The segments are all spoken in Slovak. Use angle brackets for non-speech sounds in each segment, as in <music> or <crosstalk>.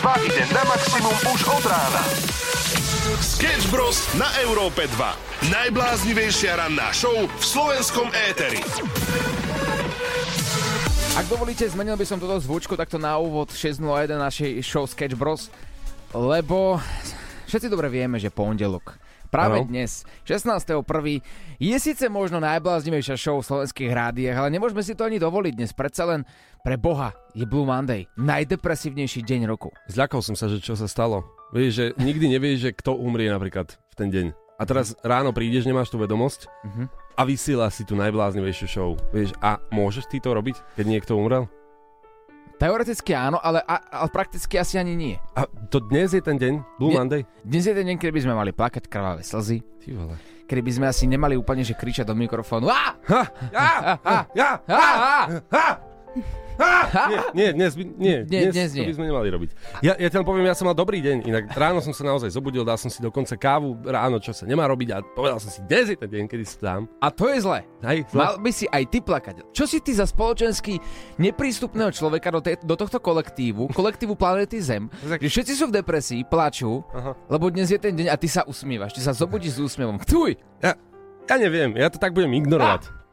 2 ide na maximum už od rána. Sketch Bros. na Európe 2. Najbláznivejšia ranná show v slovenskom éteri. Ak dovolíte, zmenil by som túto zvučku takto na úvod 6.01 našej show Sketch Bros, lebo všetci dobre vieme, že pondelok. Práve Áno. dnes, 16.1. je síce možno najbláznivejšia show v slovenských rádiách, ale nemôžeme si to ani dovoliť dnes. Predsa len pre Boha je Blue Monday, najdepresívnejší deň roku. Zľakol som sa, že čo sa stalo. Vieš, že nikdy nevieš, že kto umrie napríklad v ten deň. A teraz ráno prídeš, nemáš tú vedomosť Mhm. a vysiela si tú najbláznivejšiu show. Vieš, a môžeš ty to robiť, keď niekto umrel? Teoreticky áno, ale, a, ale prakticky asi ani nie. A to dnes je ten deň? Blue. Monday? Dnes je ten deň, kedy by sme mali plakať krvavé slzy, Ty vole. kedy by sme asi nemali úplne, že kričať do mikrofónu. Á! Ha! Ja! Ha! Ja! Á! Á! Ha! Ha! Nie, nie, dnes, by, nie, Nie, dnes, dnes to nie. by sme nemali robiť. Ja, ja ti len poviem, ja som mal dobrý deň, inak ráno som sa naozaj zobudil, dal som si dokonca kávu ráno, čo sa nemá robiť a povedal som si, dnes je ten deň, kedy si dám. A to je zle. Hej, zle. Mal by si aj ty plakať. Čo si ty za spoločensky neprístupného človeka do, tej, do tohto kolektívu, kolektívu planéty Zem, <laughs> že všetci sú v depresii, plačú, Aha. lebo dnes je ten deň a ty sa usmievaš, ty sa zobudíš s úsmievom. Tuj! Ja, ja neviem, ja to tak budem ignorovať.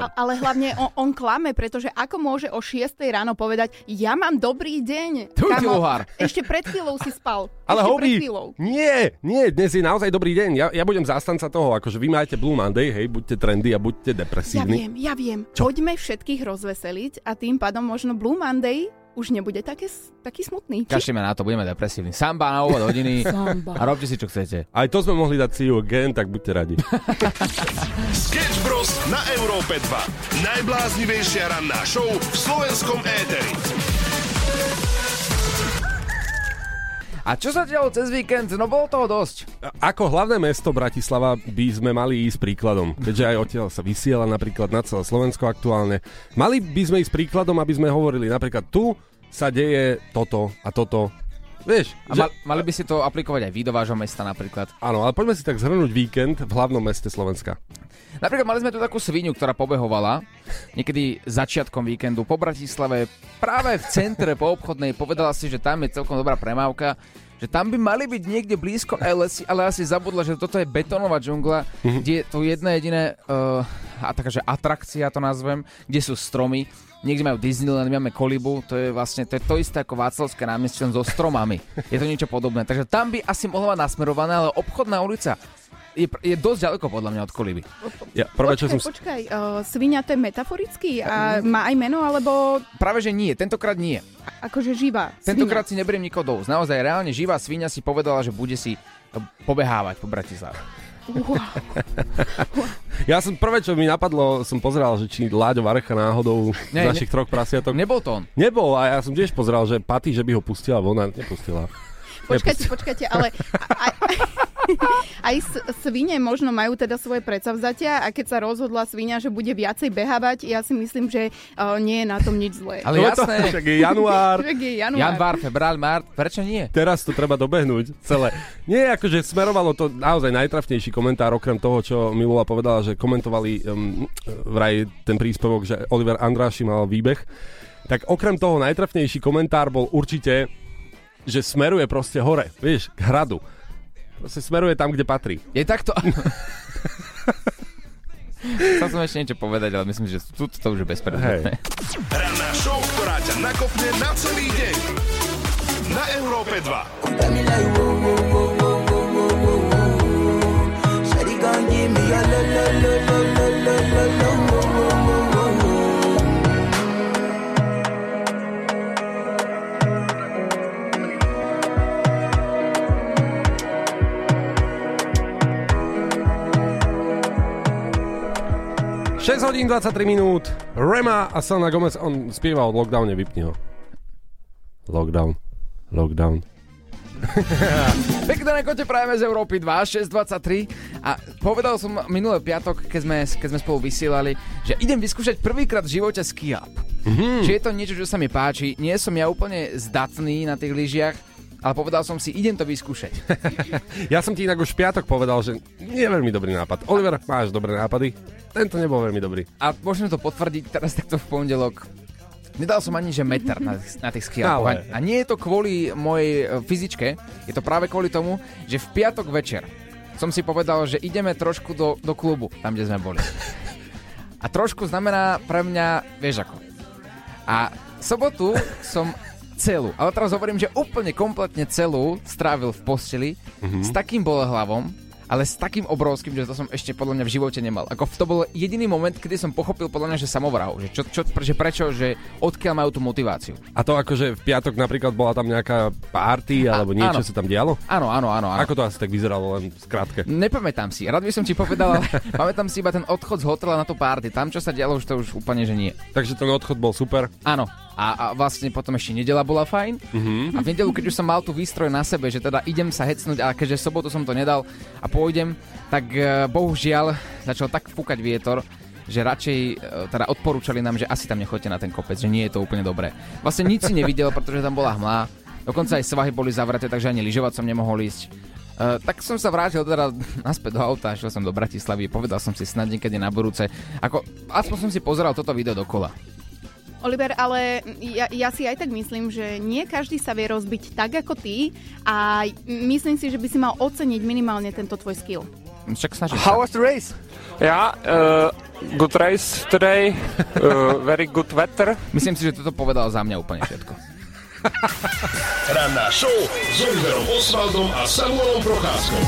A, ale hlavne on, on klame, pretože ako môže o 6 ráno povedať, ja mám dobrý deň. Kamo, ešte pred chvíľou si spal. <laughs> Ale Hobby, nie, nie, dnes je naozaj dobrý deň. Ja, ja budem zástanca toho, akože vy máte Blue Monday, hej, buďte trendy a buďte Ja depresívni. viem, ja viem. Čo? Poďme všetkých rozveseliť a tým pádom možno Blue Monday už nebude také, taký smutný. Kašlíme na to, budeme depresívni. Samba na úvod hodiny Samba. a robte si, čo chcete. Aj to sme mohli dať see you again, tak buďte radi. <laughs> Sketch Bros. na Európe 2. Najbláznivejšia ranná show v slovenskom éteri. A čo sa dialo cez víkend? No bolo toho dosť. Ako hlavné mesto Bratislava by sme mali ísť príkladom, keďže aj odtiaľ sa vysiela napríklad na celé Slovensko aktuálne. Mali by sme ísť príkladom, aby sme hovorili napríklad tu sa deje toto a toto. Vieš, A mal, mali by si to aplikovať aj vy do vášho mesta napríklad. áno, ale poďme si tak zhrnúť víkend v hlavnom meste Slovenska. Napríklad mali sme tu takú svinu, ktorá pobehovala niekedy začiatkom víkendu po Bratislave, práve v centre po obchodnej, povedala si, že tam je celkom dobrá premávka, že tam by mali byť niekde blízko lesy, ale asi zabudla, že toto je betónová džungla, kde je to jedna jediné uh, a takáže atrakcia to nazvem, kde sú stromy. Niekde majú Disneyland, my máme Kolibu, to je vlastne to, je to isté ako Václavské námestie so stromami. Je to niečo podobné. Takže tam by asi mohla mať nasmerované, ale obchodná ulica je, je dosť ďaleko podľa mňa od Koliby. Ja, prvé, čo Počkaj, som... počkaj, uh, svinia to je metaforický a má aj meno, alebo Práve že nie, tentokrát nie. a- akože živá Tentokrát si neberiem nikoho do úst. Naozaj reálne živá svinia si povedala, že bude si e, pobehávať po Bratislave. Wow. <laughs> Ja som prvé, čo mi napadlo, som pozeral, že či Láďo Varecha náhodou z Ne, našich troch prasiatok... Nebol to on. Nebol a ja som tiež pozeral, že Paty, že by ho pustila von a nepustila. Počkajte, počkajte, ale aj, <laughs> aj s- svine možno majú teda svoje predsavzatia a keď sa rozhodla svinia, že bude viacej behávať, ja si myslím, že uh, nie je na tom nič zlé. Ale No jasné. To, <laughs> však je január, Však je január. Január, február, mart, prečo nie? teraz to treba dobehnúť celé. Nie, akože smerovalo to naozaj najtrafnejší komentár, okrem toho, čo Milula povedala, že komentovali um, vraj ten príspevok, že Oliver Andráši mal výbeh. Tak okrem toho najtrafnejší komentár bol určite, že smeruje proste hore, vieš, k hradu. Proste smeruje tam, kde patrí. Je takto... <laughs> Chcel som ešte niečo povedať, ale myslím, že tu to už je bezpredmetné. Ranná show, ktorá ťa nakopne na celý deň. Na Európe 2. 6 hodín 23 minút. Rema a Selena Gomez, on spieval v lockdowne, vypni ho. Lockdown. Lockdown. <laughs> Pekné kote prajeme z Európy 2, 623 a povedal som minulý piatok, keď sme, keď sme spolu vysielali, že idem vyskúšať prvýkrát v živote ski up. Mm-hmm. Či je to niečo, čo sa mi páči, nie som ja úplne zdatný na tých lyžiach, ale povedal som si, idem to vyskúšať. <laughs> ja som ti inak už piatok povedal, že nie je veľmi dobrý nápad. Oliver, máš dobré nápady? Tento nebol veľmi dobrý. A môžem to potvrdiť teraz takto v pondelok. Nedal som ani, že meter na, na tých skialpoch. Ale- A nie je to kvôli mojej e, fyzičke, je to práve kvôli tomu, že v piatok večer som si povedal, že ideme trošku do, do klubu, tam, kde sme boli. A trošku znamená pre mňa, vieš ako. A sobotu som celú, ale teraz hovorím, že úplne kompletne celú strávil v posteli s takým bolehlavom, ale s takým obrovským, že to som ešte podľa mňa v živote nemal. Ako to bol jediný moment, kedy som pochopil podľa mňa, že samovrahov, že, čo, čo, že prečo, že odkiaľ majú tú motiváciu. A to akože v piatok napríklad bola tam nejaká party alebo A- niečo áno. sa tam dialo? Áno, áno, áno. áno. Ako to asi tak vyzeralo len v skratke? Nepamätám si, rád by som ti povedal, ale <laughs> pamätám si iba ten odchod z hotela na tú party. Tam, čo sa dialo, už to už úplne, že nie. Takže ten odchod bol super. Áno. A, a vlastne potom ešte nedela bola fajn. A v nedelu, keď už som mal tú výstroj na sebe, že teda idem sa hecnúť, a keďže sobotu som to nedal a pôjdem, tak e, bohužiaľ začal tak fúkať vietor, že radšej e, teda odporúčali nám, že asi tam nechoďte na ten kopec, že nie je to úplne dobré. Vlastne nič si nevidel, pretože tam bola hmla. Dokonca aj svahy boli zavreté, takže ani lyžovať som nemohol ísť. Uh, tak som sa vrátil teda <laughs> naspäť do auta, šiel som do Bratislavy, povedal som si snad niekedy na budúce. Ako, aspoň som si pozeral toto video dokola. Oliver, ale ja, ja si aj tak myslím, že nie každý sa vie rozbiť tak ako ty a myslím si, že by si mal oceniť minimálne tento tvoj skill. Však snažím How was the race? Yeah, uh, good race today. Uh, very good weather. <laughs> Myslím si, že toto povedal za mňa úplne všetko. Ranná show s Oliverom Osvaldom a Samuelom Procházkou.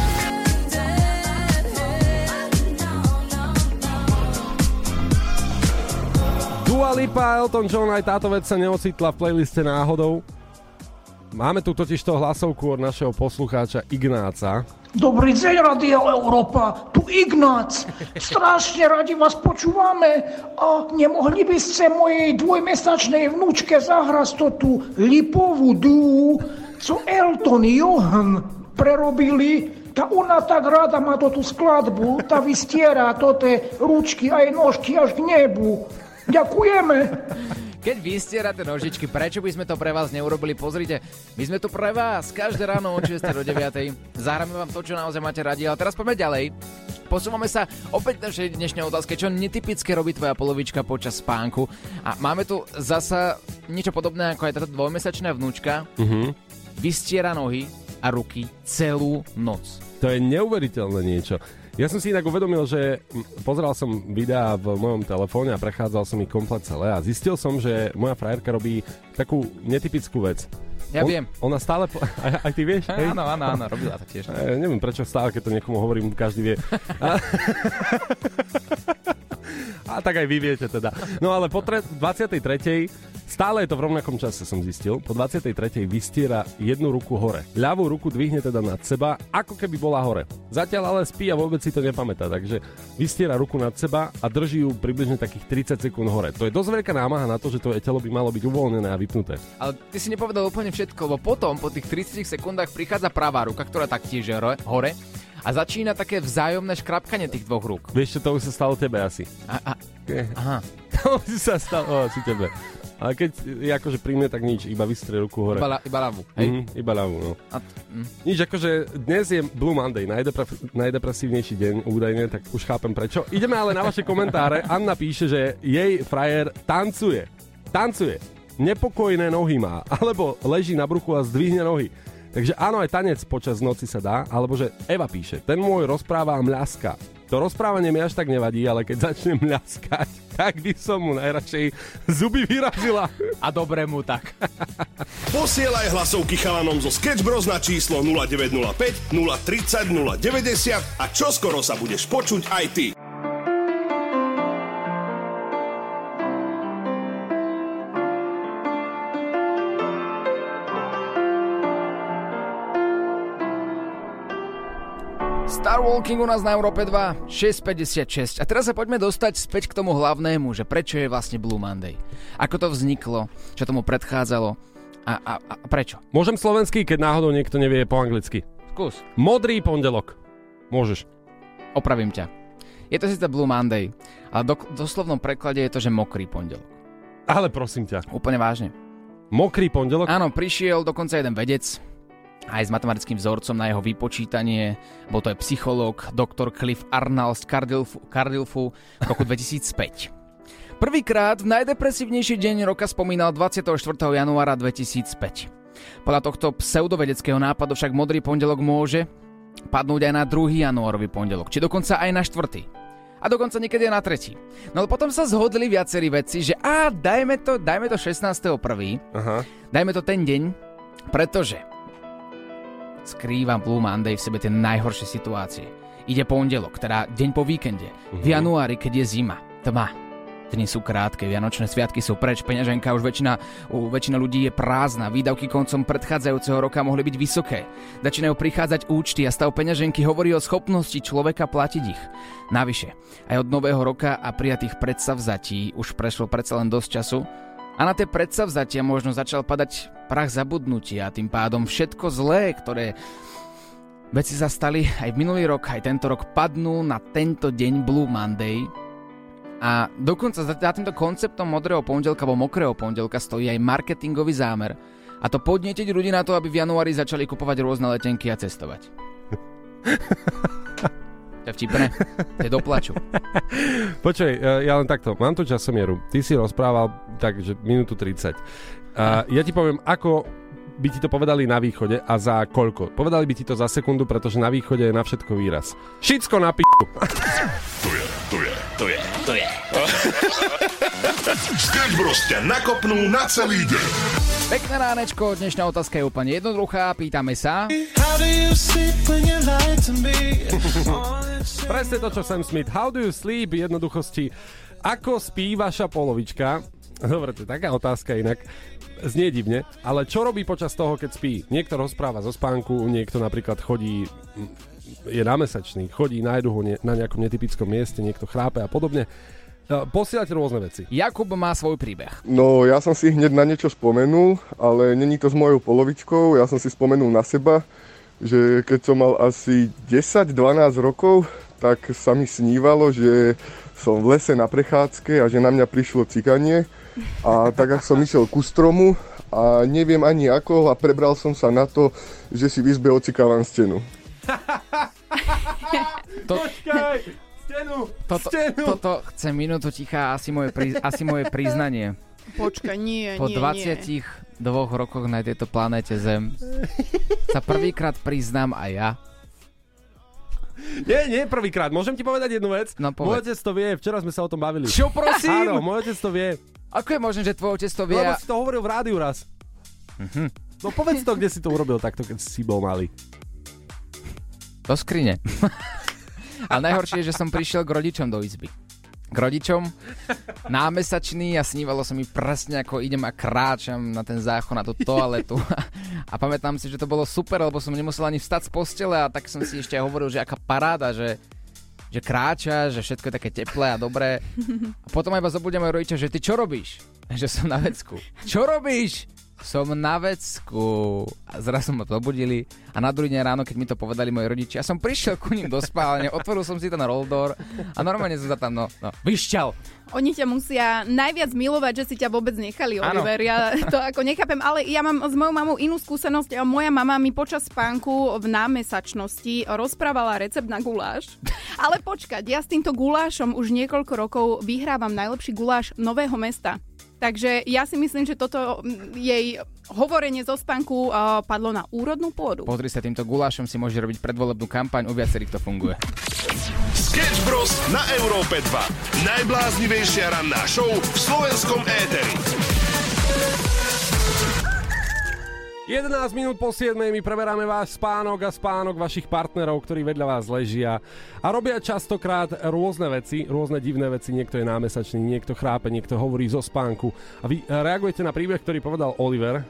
Dua Lipa, Elton John, aj táto vec sa neocitla v playliste náhodou. Máme tu totiž to hlasovku od našeho poslucháča Ignáca. Dobrý deň, Radio Európa, tu Ignác. Strašne radi vás počúvame a nemohli by ste mojej dvojmesačnej vnúčke zahrať to tú lipovú dú, co Elton Johan prerobili. Tá ona tak rada má to tú skladbu, tá vystiera to tie ručky aj nožky až k nebu. Ďakujeme. Keď vy stierate nožičky, prečo by sme to pre vás neurobili? Pozrite, my sme tu pre vás každé ráno od 6 do 9. Zahráme vám to, čo naozaj máte radi, ale teraz poďme ďalej. Posúvame sa opäť k našej dnešnej otázke, čo netypické robí tvoja polovička počas spánku. A máme tu zasa niečo podobné ako aj táto dvojmesačná vnúčka. Mhm. Vystiera nohy a ruky celú noc. To je neuveriteľné niečo. Ja som si inak uvedomil, že pozeral som videá v mojom telefóne a prechádzal som ich komplet celé a zistil som, že moja frajerka robí takú netypickú vec. Ja On- viem. Ona stále... Po... <laughs> Aj, aj ty vieš? hej? Áno, áno, áno, robila to tiež. E, neviem prečo stále, keď to niekomu hovorím, každý vie. <laughs> A, tak aj vy viete teda. No ale po tre- 23. stále je to v rovnakom čase, som zistil. Po 23. vystiera jednu ruku hore. Ľavú ruku dvihne teda nad seba, ako keby bola hore. Zatiaľ ale spí a vôbec si to nepamätá, takže vystiera ruku nad seba a drží ju približne takých 30 sekúnd hore. To je dosť veľká námaha na to, že tvoje telo by malo byť uvoľnené a vypnuté. Ale ty si nepovedal úplne všetko, lebo potom, po tých 30 sekundách prichádza pravá ruka, ktorá taktiež je hore a začína také vzájomné škrapkanie tých dvoch rúk. Vieš čo, to už sa stalo tebe asi. A, a, aha. <laughs> To už sa stalo asi tebe. Ale keď je akože príjme, tak nič, iba vystrie ruku hore. Iba, la, iba ľavú. Hej? Mhm, iba ľavú, no. A, mm. Nič, akože dnes je Blue Monday, najdepre- najdepresívnejší deň údajne, tak už chápem prečo. Ideme ale na vaše komentáre. Anna píše, že jej frajer tancuje. Tancuje. Nepokojné nohy má. Alebo leží na bruchu a zdvihne nohy. Takže áno, aj tanec počas noci sa dá. Alebo že Eva píše, ten môj rozpráva a mľaska. To rozprávanie mi až tak nevadí, ale keď začne mľaskať, <laughs> tak by som mu najradšej zuby vyrazila. a dobre mu tak. <laughs> Posielaj hlasovky chalanom zo Sketch Bros na číslo 0905 030 090 a čoskoro sa budeš počuť aj ty. Star Walking u nás na Európe 2, 6.56. A teraz sa poďme dostať späť k tomu hlavnému, že prečo je vlastne Blue Monday. Ako to vzniklo, čo tomu predchádzalo a, a, a prečo. Môžem slovenský, keď náhodou niekto nevie po anglicky. Skús. Modrý pondelok. Môžeš. Opravím ťa. Je to síce Blue Monday, ale do, doslovnom preklade je to, že mokrý pondelok. Ale prosím ťa. Úplne vážne. Mokrý pondelok? Áno, prišiel dokonca jeden vedec, aj s matematickým vzorcom na jeho vypočítanie. Bol to aj psychológ, doktor Cliff Arnall z Cardilfu v roku 2005. Prvýkrát v najdepresívnejší deň roka spomínal 24. januára 2005. Podľa tohto pseudovedeckého nápadu však modrý pondelok môže padnúť aj na 2. januárový pondelok, či dokonca aj na 4. A dokonca niekedy na 3. No ale potom sa zhodli viacerí veci, že a dajme to, dajme to 16.1. Aha. Dajme to ten deň, pretože skrýva Blue Monday v sebe tie najhoršie situácie. Ide pondelok, teda deň po víkende. V januári, keď je zima, tma. Dni sú krátke, Vianočné sviatky sú preč, peňaženka už väčšina, u väčšina ľudí je prázdna, výdavky koncom predchádzajúceho roka mohli byť vysoké. Začínajú prichádzať účty a stav peňaženky hovorí o schopnosti človeka platiť ich. Navyše, aj od nového roka a prijatých predsavzatí už prešlo predsa len dosť času a na tie predsavzatia možno začal padať prach zabudnutia a tým pádom všetko zlé, ktoré veci sa stali aj minulý rok, aj tento rok padnú na tento deň Blue Monday. A dokonca za, týmto konceptom modrého pondelka alebo mokrého pondelka stojí aj marketingový zámer. A to podnietiť ľudí na to, aby v januári začali kupovať rôzne letenky a cestovať. <laughs> to je vtipné. To je doplaču. <laughs> Počkaj, e, ja len takto, mám tu časomieru. Ty si rozprával takže minútu 30. A ja ti poviem, ako by ti to povedali na východe a za koľko. Povedali by ti to za sekundu, pretože na východe je na všetko výraz. Šicko na p***u. Sketch Bros ťa nakopnú na celý deň. Pekné ránečko, dnešná otázka je úplne jednoduchá. Pýtame sa... Presne to, čo Sam Smith. How do you sleep? Jednoduchosti. Ako spí vaša polovička? Dobre, to je taká otázka inak. Znie divne, ale čo robí počas toho, keď spí? Niekto rozpráva zo spánku, niekto napríklad chodí, je námesačný, chodí na jeduhu ne- na nejakom netypickom mieste, niekto chrápe a podobne. E, Posielate rôzne veci. Jakub má svoj príbeh. No, ja som si hneď na niečo spomenul, ale není to s mojou polovičkou. Ja som si spomenul na seba, že keď som mal asi 10-12 rokov, tak sa mi snívalo, že som v lese na prechádzke a že na mňa prišlo cikanie. A tak, ak som išiel ku stromu a neviem ani ako a prebral som sa na to, že si v izbe ocikávam stenu. To, <laughs> Počkaj! Stenu! toto, Stenu! toto chce minútu ticha, asi moje, pri, asi moje priznanie. Počkaj, nie, Po nie, 22 rokoch na tejto planéte Zem sa prvýkrát priznám aj ja. Nie, nie, prvýkrát. Môžem ti povedať jednu vec? No, Môj povedz. otec to vie, včera sme sa o tom bavili. Čo prosím? Áno, môj otec to vie. Ako je možné, že tvoj otec to vie? Lebo a- si to hovoril v rádiu raz. Mhm. No povedz to, kde si to urobil takto, keď si bol malý. Do skrine. A najhoršie je, že som prišiel k rodičom do izby. K rodičom, námesačný a snívalo sa mi presne, ako idem a kráčam na ten záchod, na tú toaletu. A pamätám si, že to bolo super, lebo som nemusel ani vstať z postele a tak som si ešte aj hovoril, že aká paráda, že že kráča, že všetko je také teplé a dobré. A potom aj iba zobudia moje rodičia, že ty čo robíš? Že som na vecku. Čo robíš? Som na vecku. A zrazu ma zobudili a na druhý deň ráno, keď mi to povedali moji rodičia, ja som prišiel ku ním do spálne, otvoril som si ten roll door a normálne som sa tam, no, no, vyšťal. Oni ťa musia najviac milovať, že si ťa vôbec nechali. Oliver. Ja to ako nechápem, ale ja mám s mojou mamou inú skúsenosť. Moja mama mi počas spánku v námesačnosti rozprávala recept na guláš. Ale počkať, ja s týmto gulášom už niekoľko rokov vyhrávam najlepší guláš Nového mesta. Takže ja si myslím, že toto mm, jej hovorenie zo spánku uh, padlo na úrodnú pôdu. Pozri sa, týmto gulášom si môže robiť predvolebnú kampaň, u viacerých to funguje. Sketch Bros. na Európe 2. Najbláznivejšia ranná show v slovenskom éteri. 11 minút po 7 my preberáme váš spánok a spánok vašich partnerov, ktorí vedľa vás ležia a robia častokrát rôzne veci, rôzne divné veci. Niekto je námesačný, niekto chrápe, niekto hovorí zo spánku. A vy reagujete na príbeh, ktorý povedal Oliver.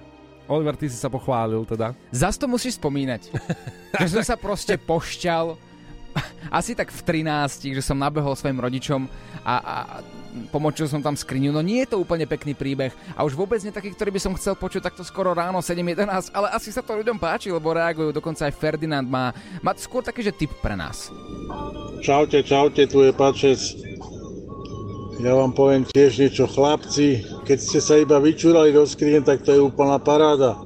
Oliver, ty si sa pochválil teda. Zas to musíš spomínať. <laughs> že som sa proste pošťal asi tak v 13, že som nabehol svojim rodičom a, a pomočil som tam skriňu. No nie je to úplne pekný príbeh a už vôbec nie taký, ktorý by som chcel počuť takto skoro ráno 7.11, ale asi sa to ľuďom páči, lebo reagujú. Dokonca aj Ferdinand má, má skôr taký, že tip pre nás. Čaute, čaute, tu je Pačec. Ja vám poviem tiež niečo, chlapci. Keď ste sa iba vyčúrali do skrine, tak to je úplná paráda.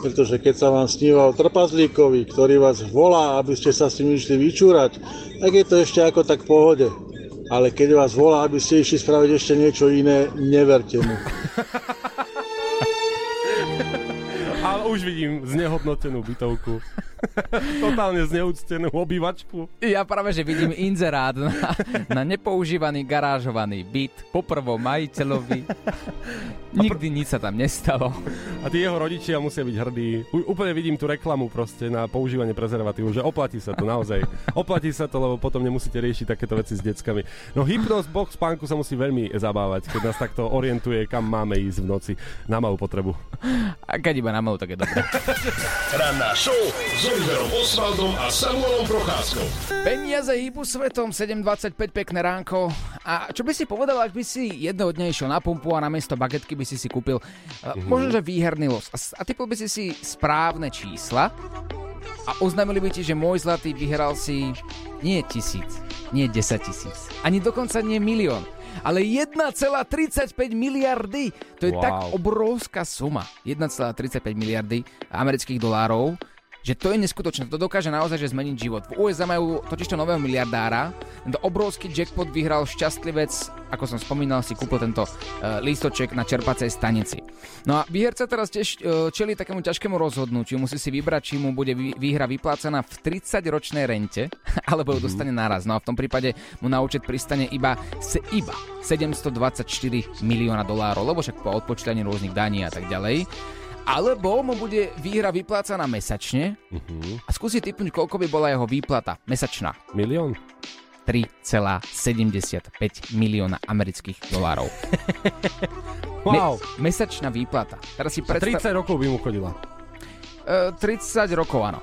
Pretože keď sa vám sníva o trpazlíkovi, ktorý vás volá, aby ste sa s ním išli vyčúrať, tak je to ešte ako tak v pohode. ale keď vás volá, aby ste išli spraviť ešte niečo iné, neverte mu. <laughs> Ale už vidím znehodnotenú bytovku. <laughs> Totálne zneúctenú obývačku. Ja práve, že vidím inzerát na, na nepoužívaný garážovaný byt po prvom majiteľovi. <laughs> Nikdy nič sa tam nestalo. A tí jeho rodičia musia byť hrdí. U, úplne vidím tú reklamu proste na používanie prezervatívu, že oplatí sa to naozaj. Oplatí sa to, lebo potom nemusíte riešiť takéto veci s deckami. No hypnos box spánku sa musí veľmi zabávať, keď nás takto orientuje, kam máme ísť v noci na malú potrebu. A keď iba na malú, tak je dobré. Ranná show Oliverom Osvaldom a Samuelom Procházkou. Peniaze hýbu svetom, 7.25, pekné ránko. A čo by si povedal, ak by si jedného dňa išiel na pumpu a namiesto bagetky by si si kúpil mm-hmm. možno, že výherný los. A, a typol by si si správne čísla a oznámili by ti, že môj zlatý vyhral si nie tisíc, nie 10 tisíc, ani dokonca nie milión, ale 1,35 miliardy. To je Wow. tak obrovská suma. 1,35 miliardy amerických dolárov že to je neskutočné, to dokáže naozaj že zmeniť život. V USA majú totižto nového miliardára, tento obrovský jackpot vyhral šťastlivec, ako som spomínal, si kúpil tento uh, lístoček na čerpacej stanici. No a výherca teraz tiež uh, čeli takému ťažkému rozhodnutiu, musí si vybrať, či mu bude vý- výhra vyplácaná v 30-ročnej rente, <laughs> alebo ju dostane naraz. No a v tom prípade mu na účet pristane iba, se, iba 724 milióna dolárov, lebo však po odpočítaní rôznych daní a tak ďalej. Alebo mu bude výhra vyplácaná mesačne a skúsi typnúť, koľko by bola jeho výplata mesačná. Milión? 3,75 milióna amerických dolárov. <laughs> Wow. Me- mesačná výplata. Teraz si predstav... 30 rokov by mu chodila. Uh, 30 rokov, áno.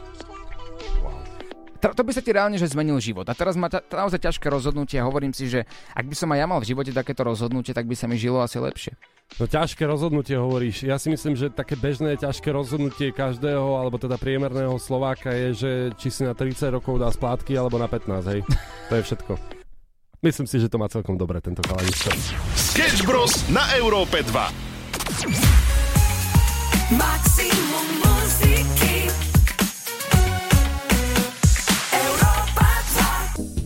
To by sa ti reálne že zmenil život. A teraz má ta- naozaj ťažké rozhodnutie a hovorím si, že ak by som aj ja mal v živote takéto rozhodnutie, tak by sa mi žilo asi lepšie. No ťažké rozhodnutie hovoríš. Ja si myslím, že také bežné ťažké rozhodnutie každého, alebo teda priemerného Slováka je, že či si na 30 rokov dá splátky, alebo na 15, hej. To je všetko. Myslím si, že to má celkom dobre tento chalanisko. Sketch Bros. na Európe 2. Maximum muziky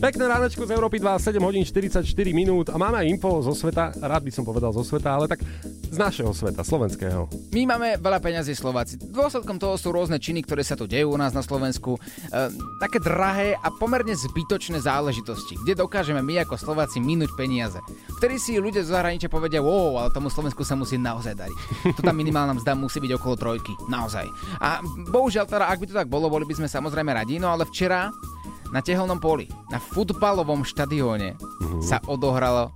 Pekné ránečko z Európy 2, 7 hodín 44 minút a máme aj info zo sveta, rád by som povedal zo sveta, ale tak z našeho sveta, slovenského. My máme veľa peňazí Slováci. Dôsledkom toho sú rôzne činy, ktoré sa tu dejú u nás na Slovensku. E, také drahé a pomerne zbytočné záležitosti, kde dokážeme my ako Slováci minúť peniaze. Vtedy si ľudia zo zahraničia povedia, wow, ale tomu Slovensku sa musí naozaj dariť. Tu tá minimálna mzda musí byť okolo trojky. Naozaj. A bohužiaľ teda, ak by to tak bolo, boli by sme samozrejme radi, no ale včera na tehelnom poli, na futbalovom štadióne sa odohralo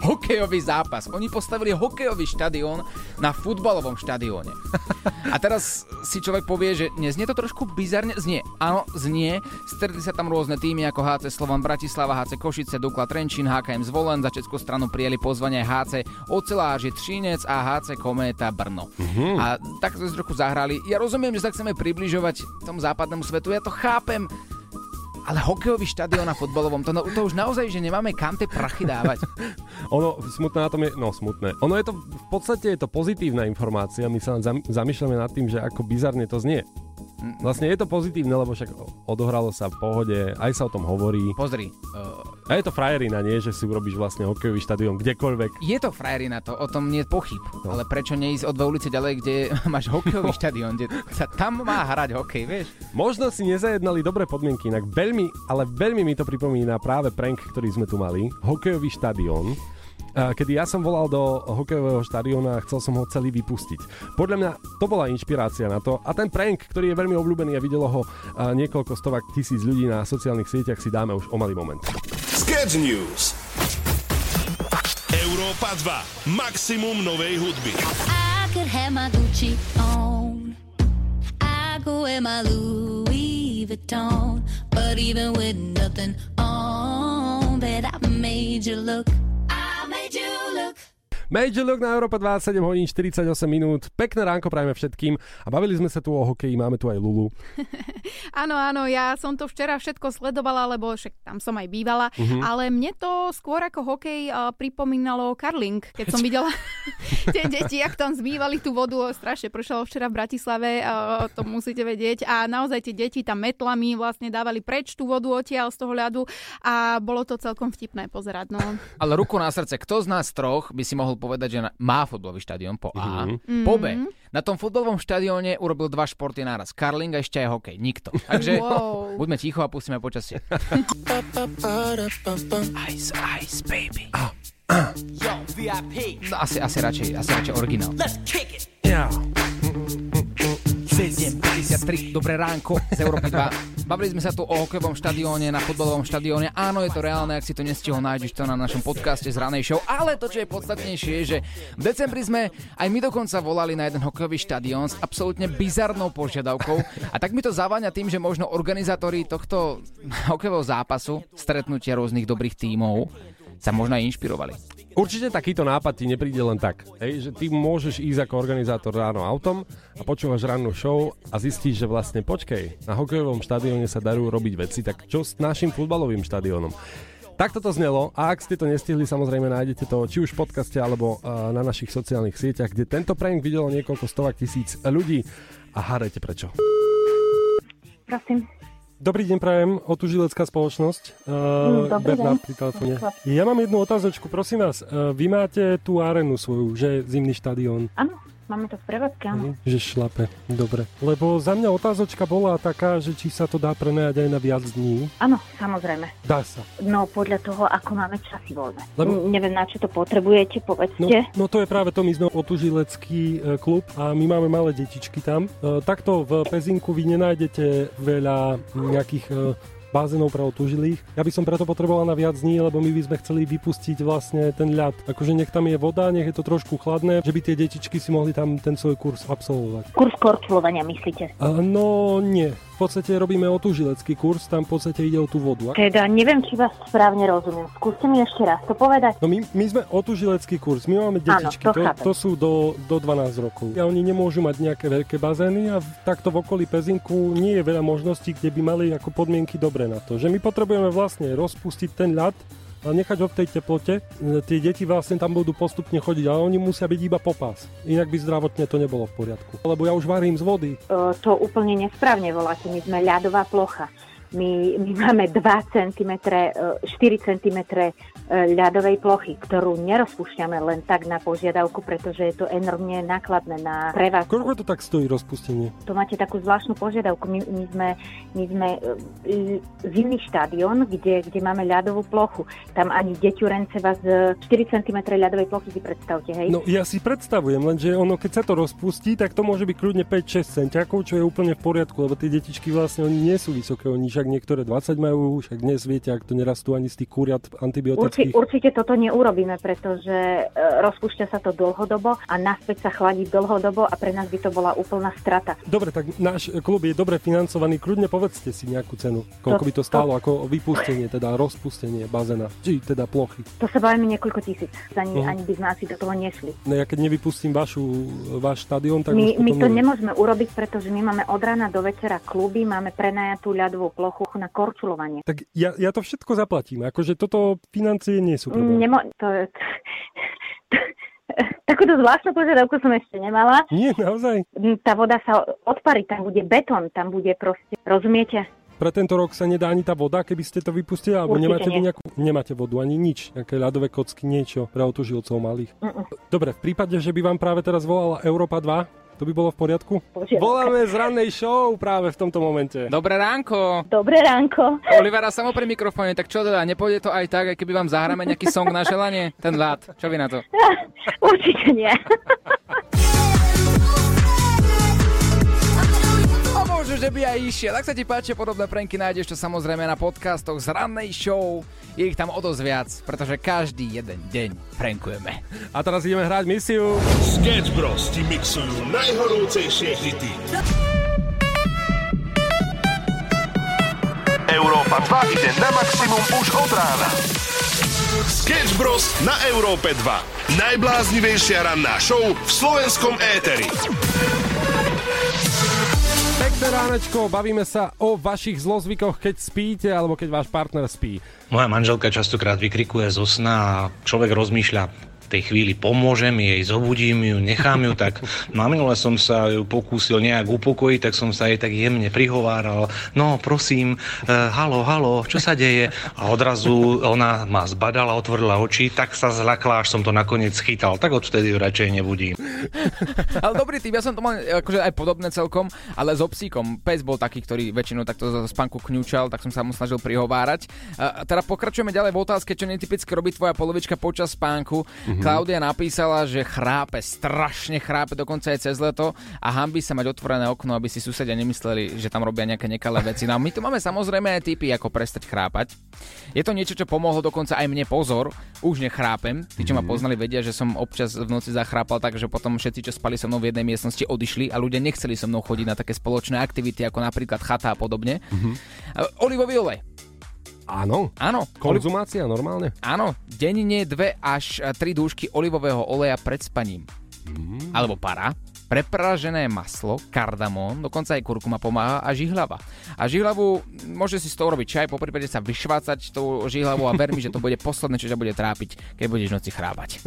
hokejový zápas. Oni postavili hokejový štadión na futbalovom štadióne. A teraz si človek povie, že neznie to trošku bizarne? Znie. Áno, znie. Stretli sa tam rôzne týmy ako HC Slovan Bratislava, HC Košice, Dukla Trenčín, HKM Zvolen. Za českú stranu prijeli pozvanie HC Oceláři Třinec a HC Kométa Brno. A tak sme sa trochu zahrali. Ja rozumiem, že sa chceme približovať tomu západnému svetu. Ja to chápem. Ale hokejový štadión na futbalovom, to, no, to už naozaj, že nemáme kam tie prachy dávať. <laughs> Ono, smutné na tom je, no smutné. Ono je to, v podstate je to pozitívna informácia, my sa zamýšľame nad tým, že ako bizarne to znie. Vlastne je to pozitívne, lebo však odohralo sa v pohode, aj sa o tom hovorí. Pozri, uh, A je to frajerina, nie? Že si urobíš vlastne hokejový štadión kdekoľvek. je to frajerina, to, o tom nie je pochyb. No. Ale prečo neísť o dve ulice ďalej, kde <laughs> máš hokejový štadión, kde sa tam má hrať hokej, vieš? Možno si nezajednali dobré podmienky, inak veľmi, ale veľmi mi to pripomína práve prank, ktorý sme tu mali. Hokejový štadión. Kedy ja som volal do hokejového štadióna a chcel som ho celý vypustiť. Podľa mňa to bola inšpirácia na to a ten prank, ktorý je veľmi obľúbený a videlo ho niekoľko stovák tisíc ľudí na sociálnych sieťach si dáme už o malý moment. Sketch News. Európa 2. Maximum novej hudby. I could have my Gucci on. I go wear my Louis Vuitton. But even with nothing on, bet I made you look. Major Look na Európa 27 hodín 48 minút. Pekné ránko prajeme všetkým. A bavili sme sa tu o hokeji, máme tu aj Lulu. <laughs> Áno, áno, ja som to včera všetko sledovala, lebo však tam som aj bývala, Mhm. ale mne to skôr ako hokej uh, pripomínalo karling, keď som <laughs> videla <laughs> tie deti, jak tam zmývali tú vodu, strašne pršalo včera v Bratislave, uh, to musíte vedieť, a naozaj tie deti tam metlami vlastne dávali preč tú vodu odtiaľ z toho ľadu a bolo to celkom vtipné pozerať. No. Ale ruku na srdce, kto z nás troch by si mohol povedať, že má futbalový štadión po A, Mhm. po B. Na tom futbalovom štadióne urobil dva športy naraz. Karling a ešte aj hokej. Nikto. <laughs> Takže Wow. buďme ticho a pustíme počasie. <laughs> Ice, ice, baby. Yo, VIP. No, asi, asi radšej, asi radšej originál. Let's kick it. 7.53, dobré ránko z Európy 2. Bavili sme sa tu o hokejovom štadióne, na futbalovom štadióne. Áno, je to reálne, ak si to nestihol, nájdeš to na našom podcaste z ranej show. Ale to, čo je podstatnejšie, je, že v decembri sme aj my dokonca volali na jeden hokejový štadión s absolútne bizarnou požiadavkou. A tak mi to zaváňa tým, že možno organizátori tohto hokejového zápasu, stretnutia rôznych dobrých tímov, sa možno aj inšpirovali. Určite takýto nápad ti nepríde len tak. Hej, že ty môžeš ísť ako organizátor ráno autom a počúvaš rannú show a zistíš, že vlastne počkej, na hokejovom štadióne sa darujú robiť veci, tak čo s našim futbalovým štadiónom? Takto to znelo a ak ste to nestihli, samozrejme nájdete to či už v podcaste alebo uh, na našich sociálnych sieťach, kde tento prank videlo niekoľko stovák tisíc ľudí a hádajte prečo. Prosím. Dobrý deň, prajem, otužilecká spoločnosť. Uh, Mm, dobrý Bernard deň. pri telefóne. Ja mám jednu otázočku, prosím vás. Uh, vy máte tú arénu svoju, že zimný štadión. Áno, máme to v prevádzke, áno. Mhm, Že šlape, dobre. Lebo za mňa otázočka bola taká, že či sa to dá prenajať aj na viac dní. Áno, samozrejme. Dá sa. No podľa toho, ako máme časy voľné. Lebo-. Neviem, na čo to potrebujete, No, povedzte. no to je práve to, my sme otužilecký e, klub a my máme malé detičky tam. E, takto v Pezinku vy nenájdete veľa nejakých e, bazénov pre otužilých. Ja by som preto potreboval na viac dní, lebo my by sme chceli vypustiť vlastne ten ľad. Akože nech tam je voda, nech je to trošku chladné, že by tie detičky si mohli tam ten svoj kurz absolvovať. Kurs korčulovania, myslíte? A, no nie. V podstate robíme otužilecký kurz, tam v podstate ide o tú vodu. Teda neviem, či vás správne rozumiem. Skúste mi ešte raz to povedať. No my, my sme otužilecký kurz, my máme detičky, to to, chápem. to sú do, do 12 rokov. A oni nemôžu mať nejaké veľké bazény a takto v okolí Pezinku nie je veľa možností, kde by mali ako podmienky dobre na to. Že my potrebujeme vlastne rozpustiť ten ľad a nechať ho v tej teplote. E, Tie deti vlastne tam budú postupne chodiť, ale oni musia byť iba popás. Inak by zdravotne to nebolo v poriadku. Lebo ja už varím z vody. E, to úplne nesprávne voláte. My sme ľadová plocha. My, my máme 2 cm, e, 4 cm e, ľadovej plochy, ktorú nerozpúšťame len tak na požiadavku, pretože je to enormne nákladné na prevádzku. Koľko to tak stojí rozpustenie? To máte takú zvláštnu požiadavku. My, my sme, my sme e, zimný štadión, kde, kde máme ľadovú plochu. Tam ani deťurence vás e, 4 cm ľadovej plochy si predstavte, hej? No ja si predstavujem, lenže ono keď sa to rozpustí, tak to môže byť kľudne 5-6 centiakov, čo je úplne v poriadku, lebo tie detičky vlastne oni nie sú vysoké, oni však niektoré 20 majú, však dnes viete, ak to nerastú ani z tých kuriat antibiotických. určite toto neurobíme, pretože e, rozpúšťa sa to dlhodobo a naspäť sa chladí dlhodobo a pre nás by to bola úplná strata. Dobre, tak náš klub je dobre financovaný, kľudne povedzte si nejakú cenu, koľko To- by to stálo ako vypustenie, teda rozpustenie bazéna, či teda plochy. To sa bavíme niekoľko tisíc. Ani, Mhm. ani by sme asi do toho nešli. No ja keď nevypustím vašu, váš štadión, tak My, my to neviem. nemôžeme urobiť, pretože my máme od rána do večera kluby, máme prenajatú ľadovú plochu na korčulovanie. Tak ja, ja to všetko zaplatím, akože toto financie nie sú problém. Nemo, <laughs> to, takúto zvláštnu požiadavku som ešte nemala. Nie, naozaj. Tá voda sa odparí, tam bude betón, tam bude proste, rozumiete? Pre tento rok sa nedá ani tá voda, keby ste to vypustili, alebo Určite nemáte nie. nejakú, nemáte vodu ani nič, nejaké ľadové kocky, niečo pre otužilcov malých. Mm-mm. Dobre, v prípade, že by vám práve teraz volala Európa 2, to by bolo v poriadku? Požiadavka. Voláme z rannej show práve v tomto momente. Dobré ránko. Dobré ránko. Olivera samo pri mikrofóne, tak čo teda, nepôjde to aj tak, aj keby vám zahráme nejaký song na želanie? Ten ľad, čo vy na to? <laughs> Určite nie. <laughs> A možno, že by aj išiel. Ak sa ti páčia podobné pranky, nájdeš to samozrejme na podcastoch z rannej show. Je ich tam o dosť viac, pretože každý jeden deň prankujeme. A teraz ideme hrať misiu. Sketch Bros ti mixujú najhorúcejšie hity. Európa 2 ide na maximum už od rána. Sketch Bros. na Európe 2. Najbláznivejšia ranná show v slovenskom éteri. Pekné ránečko, bavíme sa o vašich zlozvykoch, keď spíte alebo keď váš partner spí. Moja manželka častokrát vykrikuje zo sna a človek rozmýšľa, tej chvíli pomôžem jej, zobudím ju, nechám ju tak. <laughs> No a minule som sa ju pokúsil nejak upokojiť, tak som sa jej tak jemne prihováral. No prosím, uh, halo, halo, čo sa deje? A odrazu ona ma zbadala, otvorila oči, tak sa zľakla, až som to nakoniec chytal. Tak odvtedy ju radšej nebudím. <laughs> Ale dobrý typ, ja som to mal akože aj podobné celkom, ale so psíkom. Pes bol taký, ktorý väčšinou takto zo spánku kňučal, tak som sa mu snažil prihovárať. A teda pokračujeme ďalej v otázke, čo netypicky robí tvoja polovička počas spánku. Mhm. Klaudia napísala, že chrápe, strašne chrápe, dokonca aj cez leto a hambí sa mať otvorené okno, aby si susedia nemysleli, že tam robia nejaké nekalé veci. No a my tu máme samozrejme aj typy, ako prestať chrápať. Je to niečo, čo pomohlo dokonca aj mne pozor, už nechrápem. Tí, čo ma Mhm. poznali, vedia, že som občas v noci zachrápal, takže potom všetci, čo spali so mnou v jednej miestnosti, odišli a ľudia nechceli so mnou chodiť na také spoločné aktivity, ako napríklad chata a podobne. Mhm. A Olivový olej. Áno. Áno. Konzumácia normálne? Áno, denne 2 až 3 dúšky olivového oleja pred spaním. Mhm. Alebo para. Prepražené maslo, kardamón, dokonca aj kurkuma pomáha a žihlava. A žihlavu môže si z toho robiť čaj, po prípade sa vyšvácať tou žihlavou a ver mi, že to bude posledné, čo ťa bude trápiť, keď budeš noci chrábať.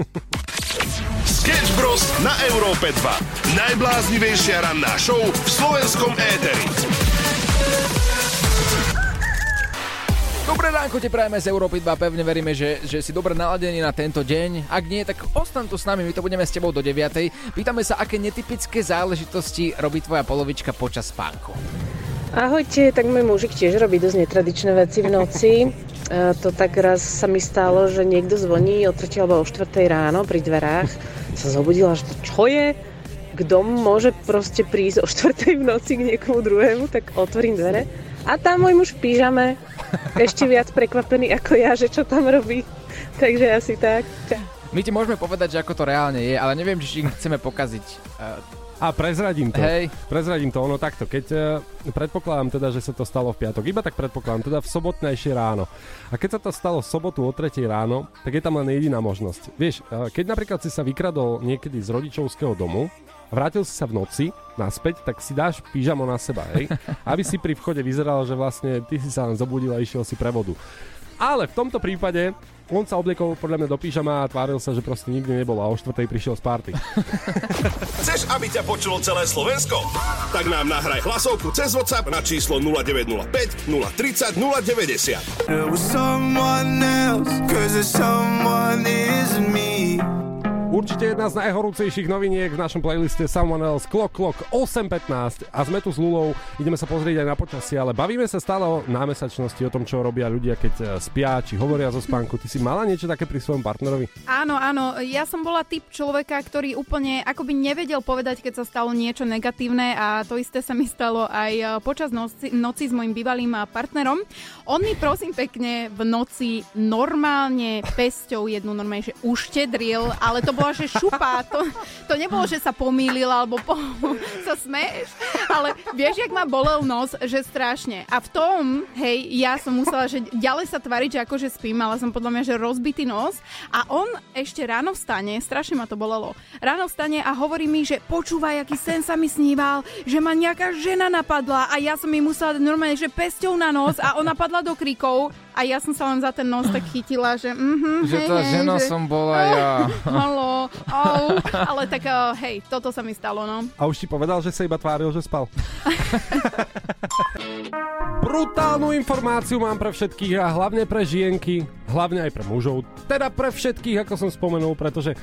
Sketch Bros. na Európe 2. Najbláznivejšia ranná show v slovenskom éteri. Dobré ránko te prajeme z Európy 2, pevne veríme, že, že si dobre naladený na tento deň. Ak nie, tak ostan tu s nami, my to budeme s tebou do 9. Pýtame sa, aké netypické záležitosti robí tvoja polovička počas spánku. Ahojte, tak môj mužik tiež robí dosť netradičné veci v noci. <laughs> E, to tak raz sa mi stalo, že niekto zvoní o 3 alebo o 4 ráno pri dverách. Sa zobudila, že čo je? Kto môže proste prísť o 4 v noci k niekomu druhému, tak otvorím dvere. A tam môj muž v pyžame, ešte viac prekvapený ako ja, že čo tam robí. Takže asi tak. My ti môžeme povedať, že ako to reálne je, ale neviem, či chceme pokaziť. Uh, A prezradím to. Hej. Prezradím to, ono takto. Keď e, predpokladám teda, že sa to stalo v piatok, iba tak predpokladám, teda v sobotnejšie ráno. A keď sa to stalo v sobotu o 3 ráno, tak je tam len jediná možnosť. Vieš, e, keď napríklad si sa vykradol niekedy z rodičovského domu, a vrátil si sa v noci naspäť, tak si dáš pyžamo na seba, hej? <laughs> Aby si pri vchode vyzeral, že vlastne ty si sa len zobudil a išiel si pre vodu. Ale v tomto prípade on sa obliekol podľa mňa do pyžama a tváril sa, že proste nikdy nebol a o štvrtej prišiel z party. <laughs> Chceš, aby ťa počulo celé Slovensko? Tak nám nahraj hlasovku cez WhatsApp na číslo 0905 030 090. Určite jedna z najhorúcejších noviniek v našom playliste Someone Else Clock Clock 8.15 a sme tu s Lulou, ideme sa pozrieť aj na počasie, ale bavíme sa stále o námesačnosti, o tom, čo robia ľudia, keď eh, spia, či hovoria zo spánku. Ty si mala niečo také pri svojom partnerovi? Áno, áno, ja som bola typ človeka, ktorý úplne akoby nevedel povedať, keď sa stalo niečo negatívne a to isté sa mi stalo aj e, počas noci, noci s mojim bývalým e, partnerom. On mi prosím pekne v noci normálne pesťou jednu normálne, že uštedril, ale to bola, že šupa, to, to nebolo, že sa pomýlil alebo po, sa smeješ, ale vieš, jak ma bolel nos, že strašne. A v tom, hej, ja som musela, že ďalej sa tvariť, že akože spím, mala som podľa mňa, že rozbitý nos a on ešte ráno vstane, strašne ma to bolelo, ráno vstane a hovorí mi, že počúvaj, aký sen sa mi sníval, že ma nejaká žena napadla a ja som jej musela normálne, že pesťou na nos a ona padla do kríkov a ja som sa len za ten nos tak chytila, že mhm, Že hej, tá hej, žena že... som bola ja. <laughs> Halo, au, ale tak uh, hej, toto sa mi stalo, no. A už ti povedal, že sa iba tváril, že spal. Brutálnu informáciu mám pre všetkých a hlavne pre žienky, hlavne aj pre mužov, teda pre všetkých, ako som spomenul, pretože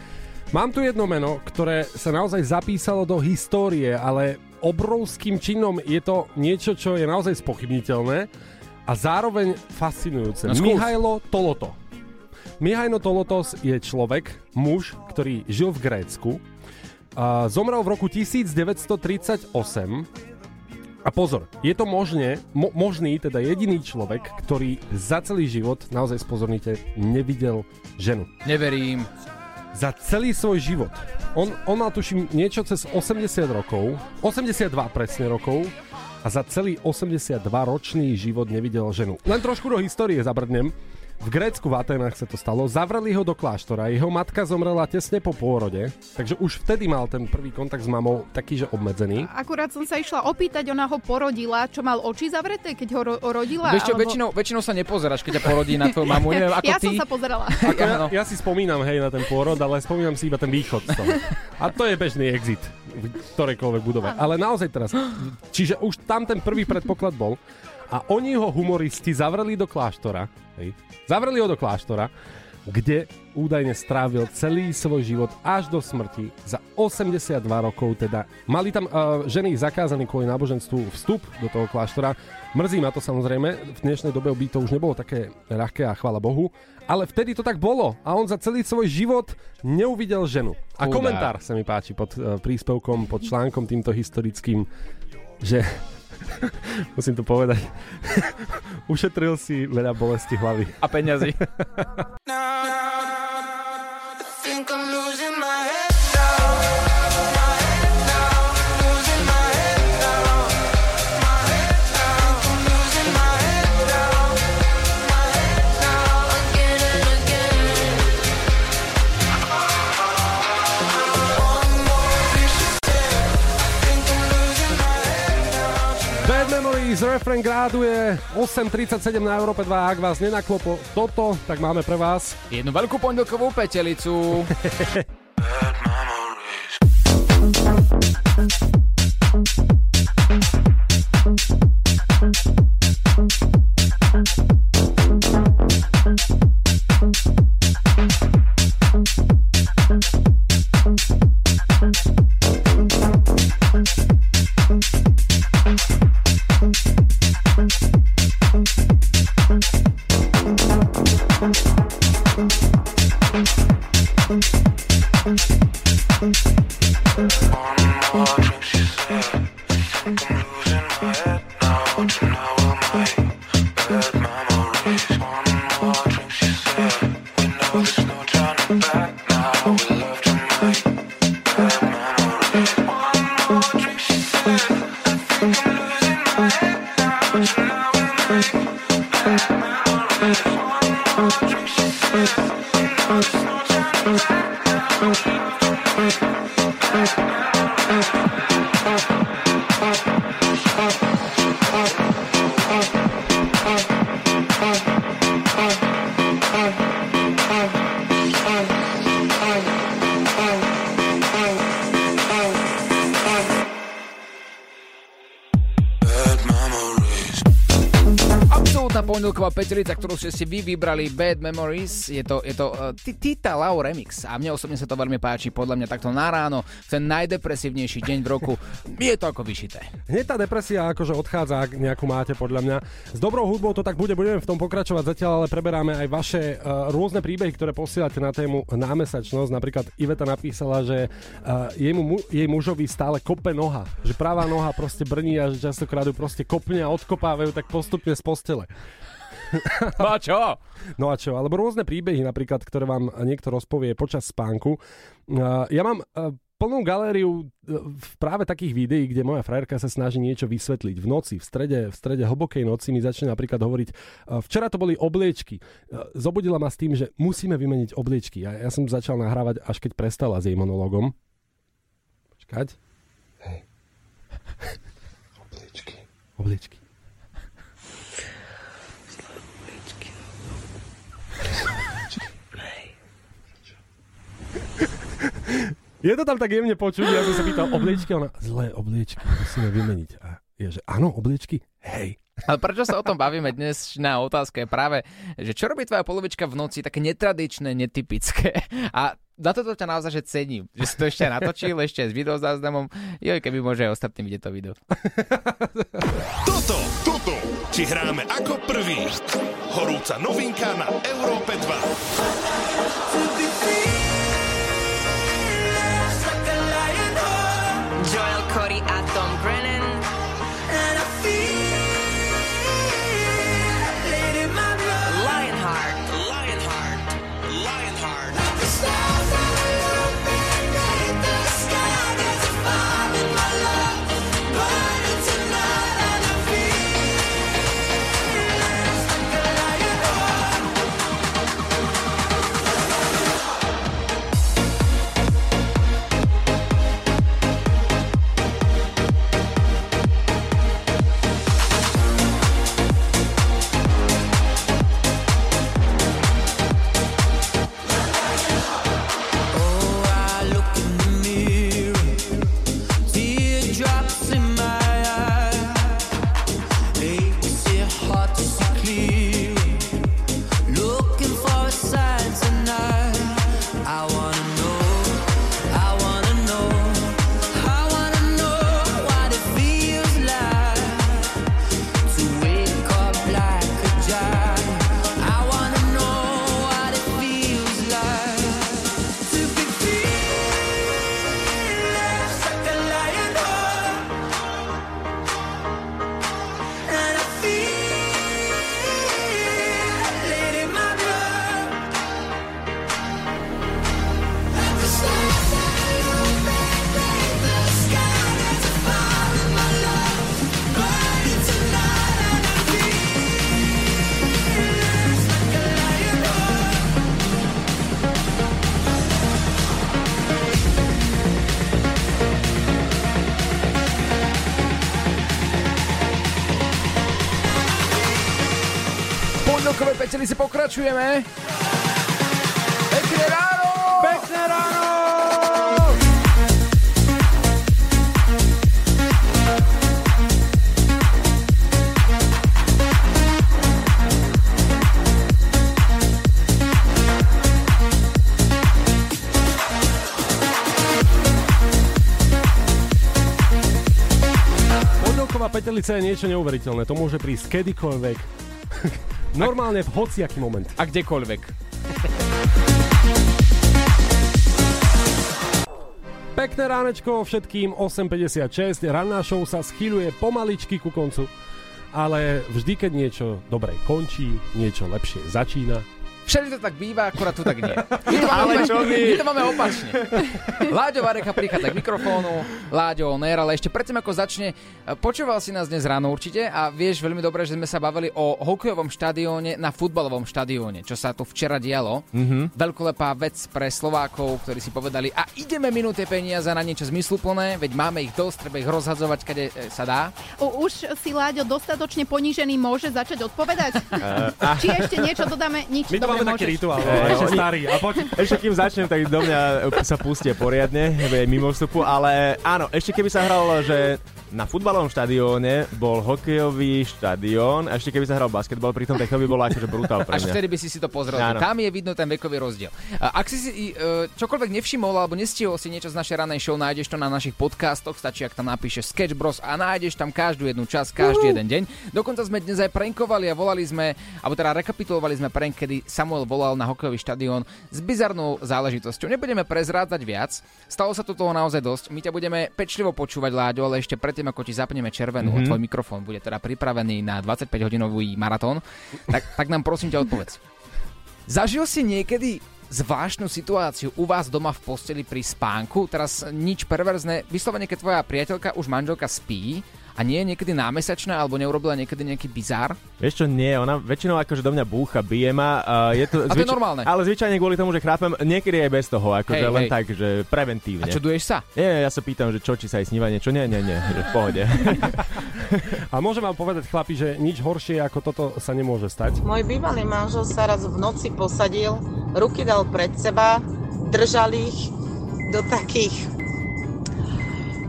mám tu jedno meno, ktoré sa naozaj zapísalo do histórie, ale obrovským činom je to niečo, čo je naozaj spochybniteľné a zároveň fascinujúce. No skús. Mihajlo Toloto. Mihajlo Tolotos je človek, muž, ktorý žil v Grécku. A zomrel v roku 1938 a pozor, je to možné, mo, možný, teda jediný človek, ktorý za celý život, naozaj spozornite, nevidel ženu. Neverím. Za celý svoj život. On, on mal tuším niečo cez 80 rokov, 82 presne rokov, a za celý 82 ročný život nevidel ženu. Len trošku do histórie zabrdnem. V Grécku v Atenách sa to stalo, zavreli ho do kláštora, jeho matka zomrela tesne po pôrode, takže už vtedy mal ten prvý kontakt s mamou taký, že obmedzený. Akurát som sa išla opýtať, ona ho porodila, čo mal oči zavreté, keď ho ro- rodila? Vieš čo, alebo- väčšinou, väčšinou sa nepozeráš, keď ťa porodí na tvoju <laughs> mamu. Neviem, ako ja ty. som sa pozerala. <laughs> Ako ja, ja si spomínam, hej, na ten pôrod, ale spomínam si iba ten východ z toho. A to je bežný exit v ktorejkoľvek budove. Ale naozaj teraz, čiže už tam ten prvý predpoklad bol a oni ho humoristi zavreli do kláštora, hej, zavreli ho do kláštora, kde údajne strávil celý svoj život až do smrti za 82 rokov, teda mali tam uh, ženy zakázaný kvôli náboženstvu vstup do toho kláštora. Mrzí ma to samozrejme, v dnešnej dobe by to už nebolo také ľahké a chvála Bohu, ale vtedy to tak bolo a on za celý svoj život neuvidel ženu. A komentár sa mi páči pod uh, príspevkom, pod článkom týmto historickým, že <laughs> musím to povedať, <laughs> ušetril si veľa bolesti hlavy. A peňazí. Bad Memories, refren gráduje 8.37 na Európe 2. Ak vás nenaklopo toto, tak máme pre vás. Jednu veľkú pondelkovú petelicu. Absolútna <laughs> pondelková petelica, ktorú ste si vy vybrali, Bad Memories, je to, je to uh, Ti- Tita Lau remix a mne osobne sa to veľmi páči, podľa mňa takto na ráno, ten najdepresívnejší deň v roku, <laughs> je to ako vyšité. Hneď tá depresia akože odchádza, ak nejakú máte podľa mňa. S dobrou hudbou to tak bude, budeme v tom pokračovať zatiaľ, ale preberáme aj vaše uh, rôzne príbehy, ktoré posielate na tému námesačnosť. Napríklad Iveta napísala, že uh, jej, mu, jej mužovi stále kope noha, že pravá noha proste brní a že častokrát ju proste kopne a odkopávajú tak postupne z postele. No a čo? No a čo? Alebo rôzne príbehy napríklad, ktoré vám niekto rozpovie počas spánku. Ja mám uh, plnú galériu v práve takých videí, kde moja frajerka sa snaží niečo vysvetliť. V noci, v strede, v strede hlbokej noci mi začne napríklad hovoriť, uh, včera to boli obliečky. Zobudila ma s tým, že musíme vymeniť obliečky. Ja, ja som začal nahrávať, až keď prestala s jej monologom. Počkať. Hej. <laughs> obliečky. Obliečky. Je to tam tak jemne počuť, ja som sa pýtal, obliečky? Ona, zlé obliečky, musíme vymeniť. A je, že áno, obliečky? Hej. Ale prečo sa o tom bavíme dnes? Na otázka je práve, že čo robí tvoja polovička v noci také netradičné, netypické. A za toto ťa naozaj že cením, že si to ešte natočil, ešte s videozáznamom. Joj, keby môže aj ostatní vidieť to video. Toto, toto ti hráme ako prvý. Horúca novinka na Európe 2. pokračujeme. Pekné ráno! Pekné ráno! Pondelková petelica je niečo neuveriteľné. To môže prísť kedykoľvek. <laughs> Normálne v hociaký moment. A kdekoľvek. Pekné ránečko všetkým 8.56. Ranná show sa schýľuje pomaličky ku koncu. Ale vždy, keď niečo dobre končí, niečo lepšie začína. Všade to tak býva, akurát tu tak nie. <laughs> My to máme, Ale čo my? my to máme opačne. Láďo Vareka prichádza k mikrofónu, Láďo Oner, ale ešte predtým ako začne, počúval si nás dnes ráno určite a vieš veľmi dobre, že sme sa bavili o hokejovom štadióne na futbalovom štadióne, čo sa tu včera dialo. Mhm. Veľkolepá vec pre Slovákov, ktorí si povedali a ideme minúte peniaze na niečo zmysluplné, veď máme ich dosť, treba ich rozhadzovať, kade e, sa dá. U- Už si Láďo dostatočne ponížený môže začať odpovedať? <laughs> a- Či ešte niečo dodáme? Nič. My to Dobre, máme taký môžeš. rituál, Eh, no, ešte starý. A poď. Ešte kým začnem, tak do mňa sa pustie poriadne, mimo vstupu, ale áno, ešte keby sa hralo, že na futbalovom štadióne bol hokejový štadión a ešte keby sa hral basketbal, pri tom tak to by bolo akože brutál pre Až mňa. vtedy by si si to pozrel. Áno. Tam je vidno ten vekový rozdiel. A Ak si si e, čokoľvek nevšimol alebo nestihol si niečo z našej ranej show, nájdeš to na našich podcastoch, stačí, ak tam napíšeš Sketch Bros a nájdeš tam každú jednu časť, každý jeden deň. Dokonca sme dnes aj prankovali a volali sme, alebo teda rekapitulovali sme prank, kedy Samuel volal na hokejový štadión s bizarnou záležitosťou. Nebudeme prezrádzať viac, stalo sa to toho naozaj dosť. My ťa budeme pečlivo počúvať, Láďo, ale ešte predtým, ako ti zapneme červenú, Mhm. mm-hmm. tvoj mikrofón bude teda pripravený na 25-hodinový maratón, tak, tak nám prosím ťa odpovedz. Zažil si niekedy zvláštnu situáciu u vás doma v posteli pri spánku? Teraz nič perverzné, vyslovene keď tvoja priateľka už manželka spí a nie je niekedy námesačná alebo neurobila niekedy nejaký bizár? Vieš čo, nie, ona väčšinou akože do mňa búcha, bije ma. A, je to, A to je normálne. Ale zvyčajne kvôli tomu, že chrápem, niekedy aj bez toho, akože Hej, len hej. tak, že preventívne. A čuduješ sa? Nie, ja sa pýtam, že čo, či sa aj sníva niečo. Nie, nie, nie, že v pohode. <laughs> A môžem vám povedať, chlapi, že nič horšie ako toto sa nemôže stať. Môj bývalý manžel sa raz v noci posadil, ruky dal pred seba, držal ich do takých...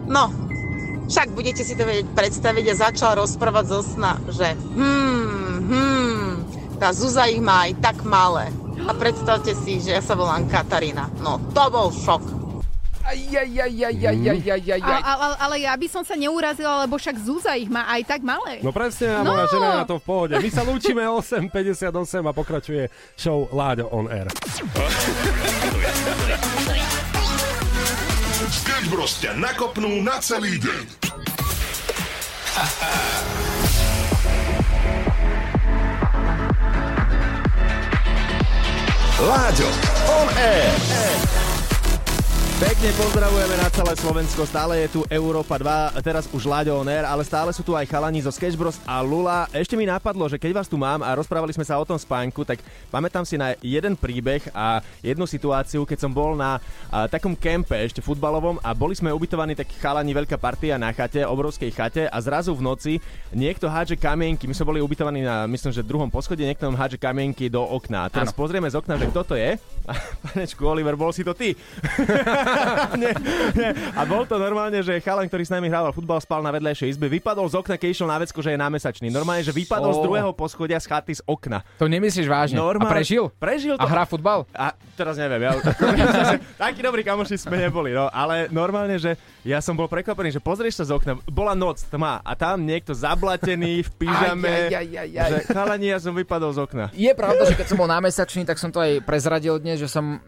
No, však budete si to vedieť predstaviť a začal rozprávať zo sna, že hmm, hmm, tá Zuza ich má aj tak malé. A predstavte si, že ja sa volám Katarína. No, to bol šok. Ale, ale ja by som sa neurazila, lebo však Zúza ich má aj tak malé. No presne, a No. moja žena je na to v pohode. My sa lúčime 8.58 a pokračuje show Láďo on air. <laughs> Sketch Bros ťa nakopnú na celý deň. Láďo, on air. Pekne pozdravujeme na celé Slovensko, stále je tu Európa 2, teraz už Láďo on air, ale stále sú tu aj chalani zo Sketch Bros a Lula. Ešte mi napadlo, že keď vás tu mám a rozprávali sme sa o tom spánku, tak pamätám si na jeden príbeh a jednu situáciu, keď som bol na a, takom kempe ešte futbalovom a boli sme ubytovaní tak chalani veľká partia na chate, obrovskej chate a zrazu v noci niekto hádže kamienky, my sme boli ubytovaní na, myslím, že druhom poschodí, niekto nám hádže kamienky do okna. A teraz Áno. pozrieme z okna, že kto to je. A, <laughs> panečku Oliver, bol si to ty. <laughs> nie, nie. A bol to normálne, že chalan, ktorý s nami hrával futbal, spal na vedľajšej izbe, vypadol z okna, keď išiel na vecko, že je námesačný. Normálne, že vypadol z Ó. druhého poschodia z chaty z okna. To nemyslíš vážne? Normálne. A prežil? Prežil A to. hrá futbal? A teraz neviem, ja, <laughs> takí dobrí kamoši sme neboli, no, ale normálne, že ja som bol prekvapený, že pozrieš sa z okna, bola noc, tma a tam niekto zablatený v pyžame, Aj, aj, aj, aj, aj. že chalani, ja som vypadol z okna. Je pravda, že keď som bol námesačný, tak som to aj prezradil dnes, že som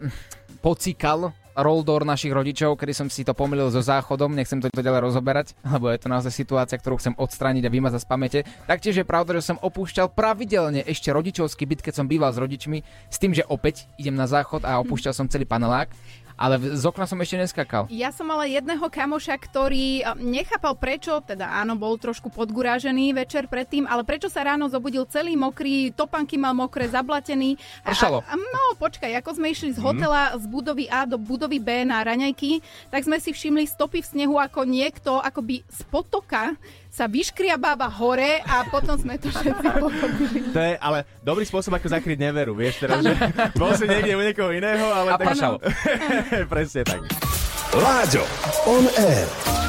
pocíkal roldor našich rodičov, kedy som si to pomýlil so záchodom, nechcem to ďalej rozoberať, lebo je to naozaj situácia, ktorú chcem odstrániť a vymazať z pamäte. Taktiež je pravda, že som opúšťal pravidelne ešte rodičovský byt, keď som býval s rodičmi, s tým, že opäť idem na záchod a opúšťal som celý panelák, ale z okna som ešte neskakal. Ja som mala jedného kamoša, ktorý a, nechápal prečo, teda áno, bol trošku podgurážený večer predtým, ale prečo sa ráno zobudil celý mokrý, topanky mal mokré, zablatený. Pršalo. A, a, no, počkaj, ako sme išli z hotela z budovy A do budovy B na raňajky, tak sme si všimli stopy v snehu, ako niekto akoby z potoka sa vyškriabáva hore a potom sme to všetci <laughs> pochopili. To je ale dobrý spôsob, ako zakryť neveru, vieš teraz, že bol si niekde u niekoho iného, ale... A pršalo. <laughs> Presne tak. Láďo, on air.